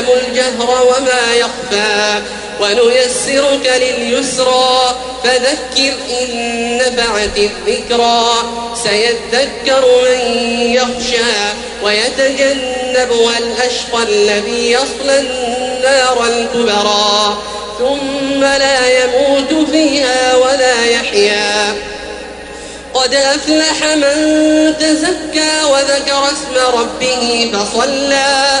يعلم الجهر وما يخفى ونيسرك لليسرى فذكر إن نفعت الذكرى سيذكر من يخشى ويتجنبها الأشقى الذي يصلى النار الكبرى ثم لا يموت فيها ولا يحيا قد أفلح من تزكى وذكر اسم ربه فصلى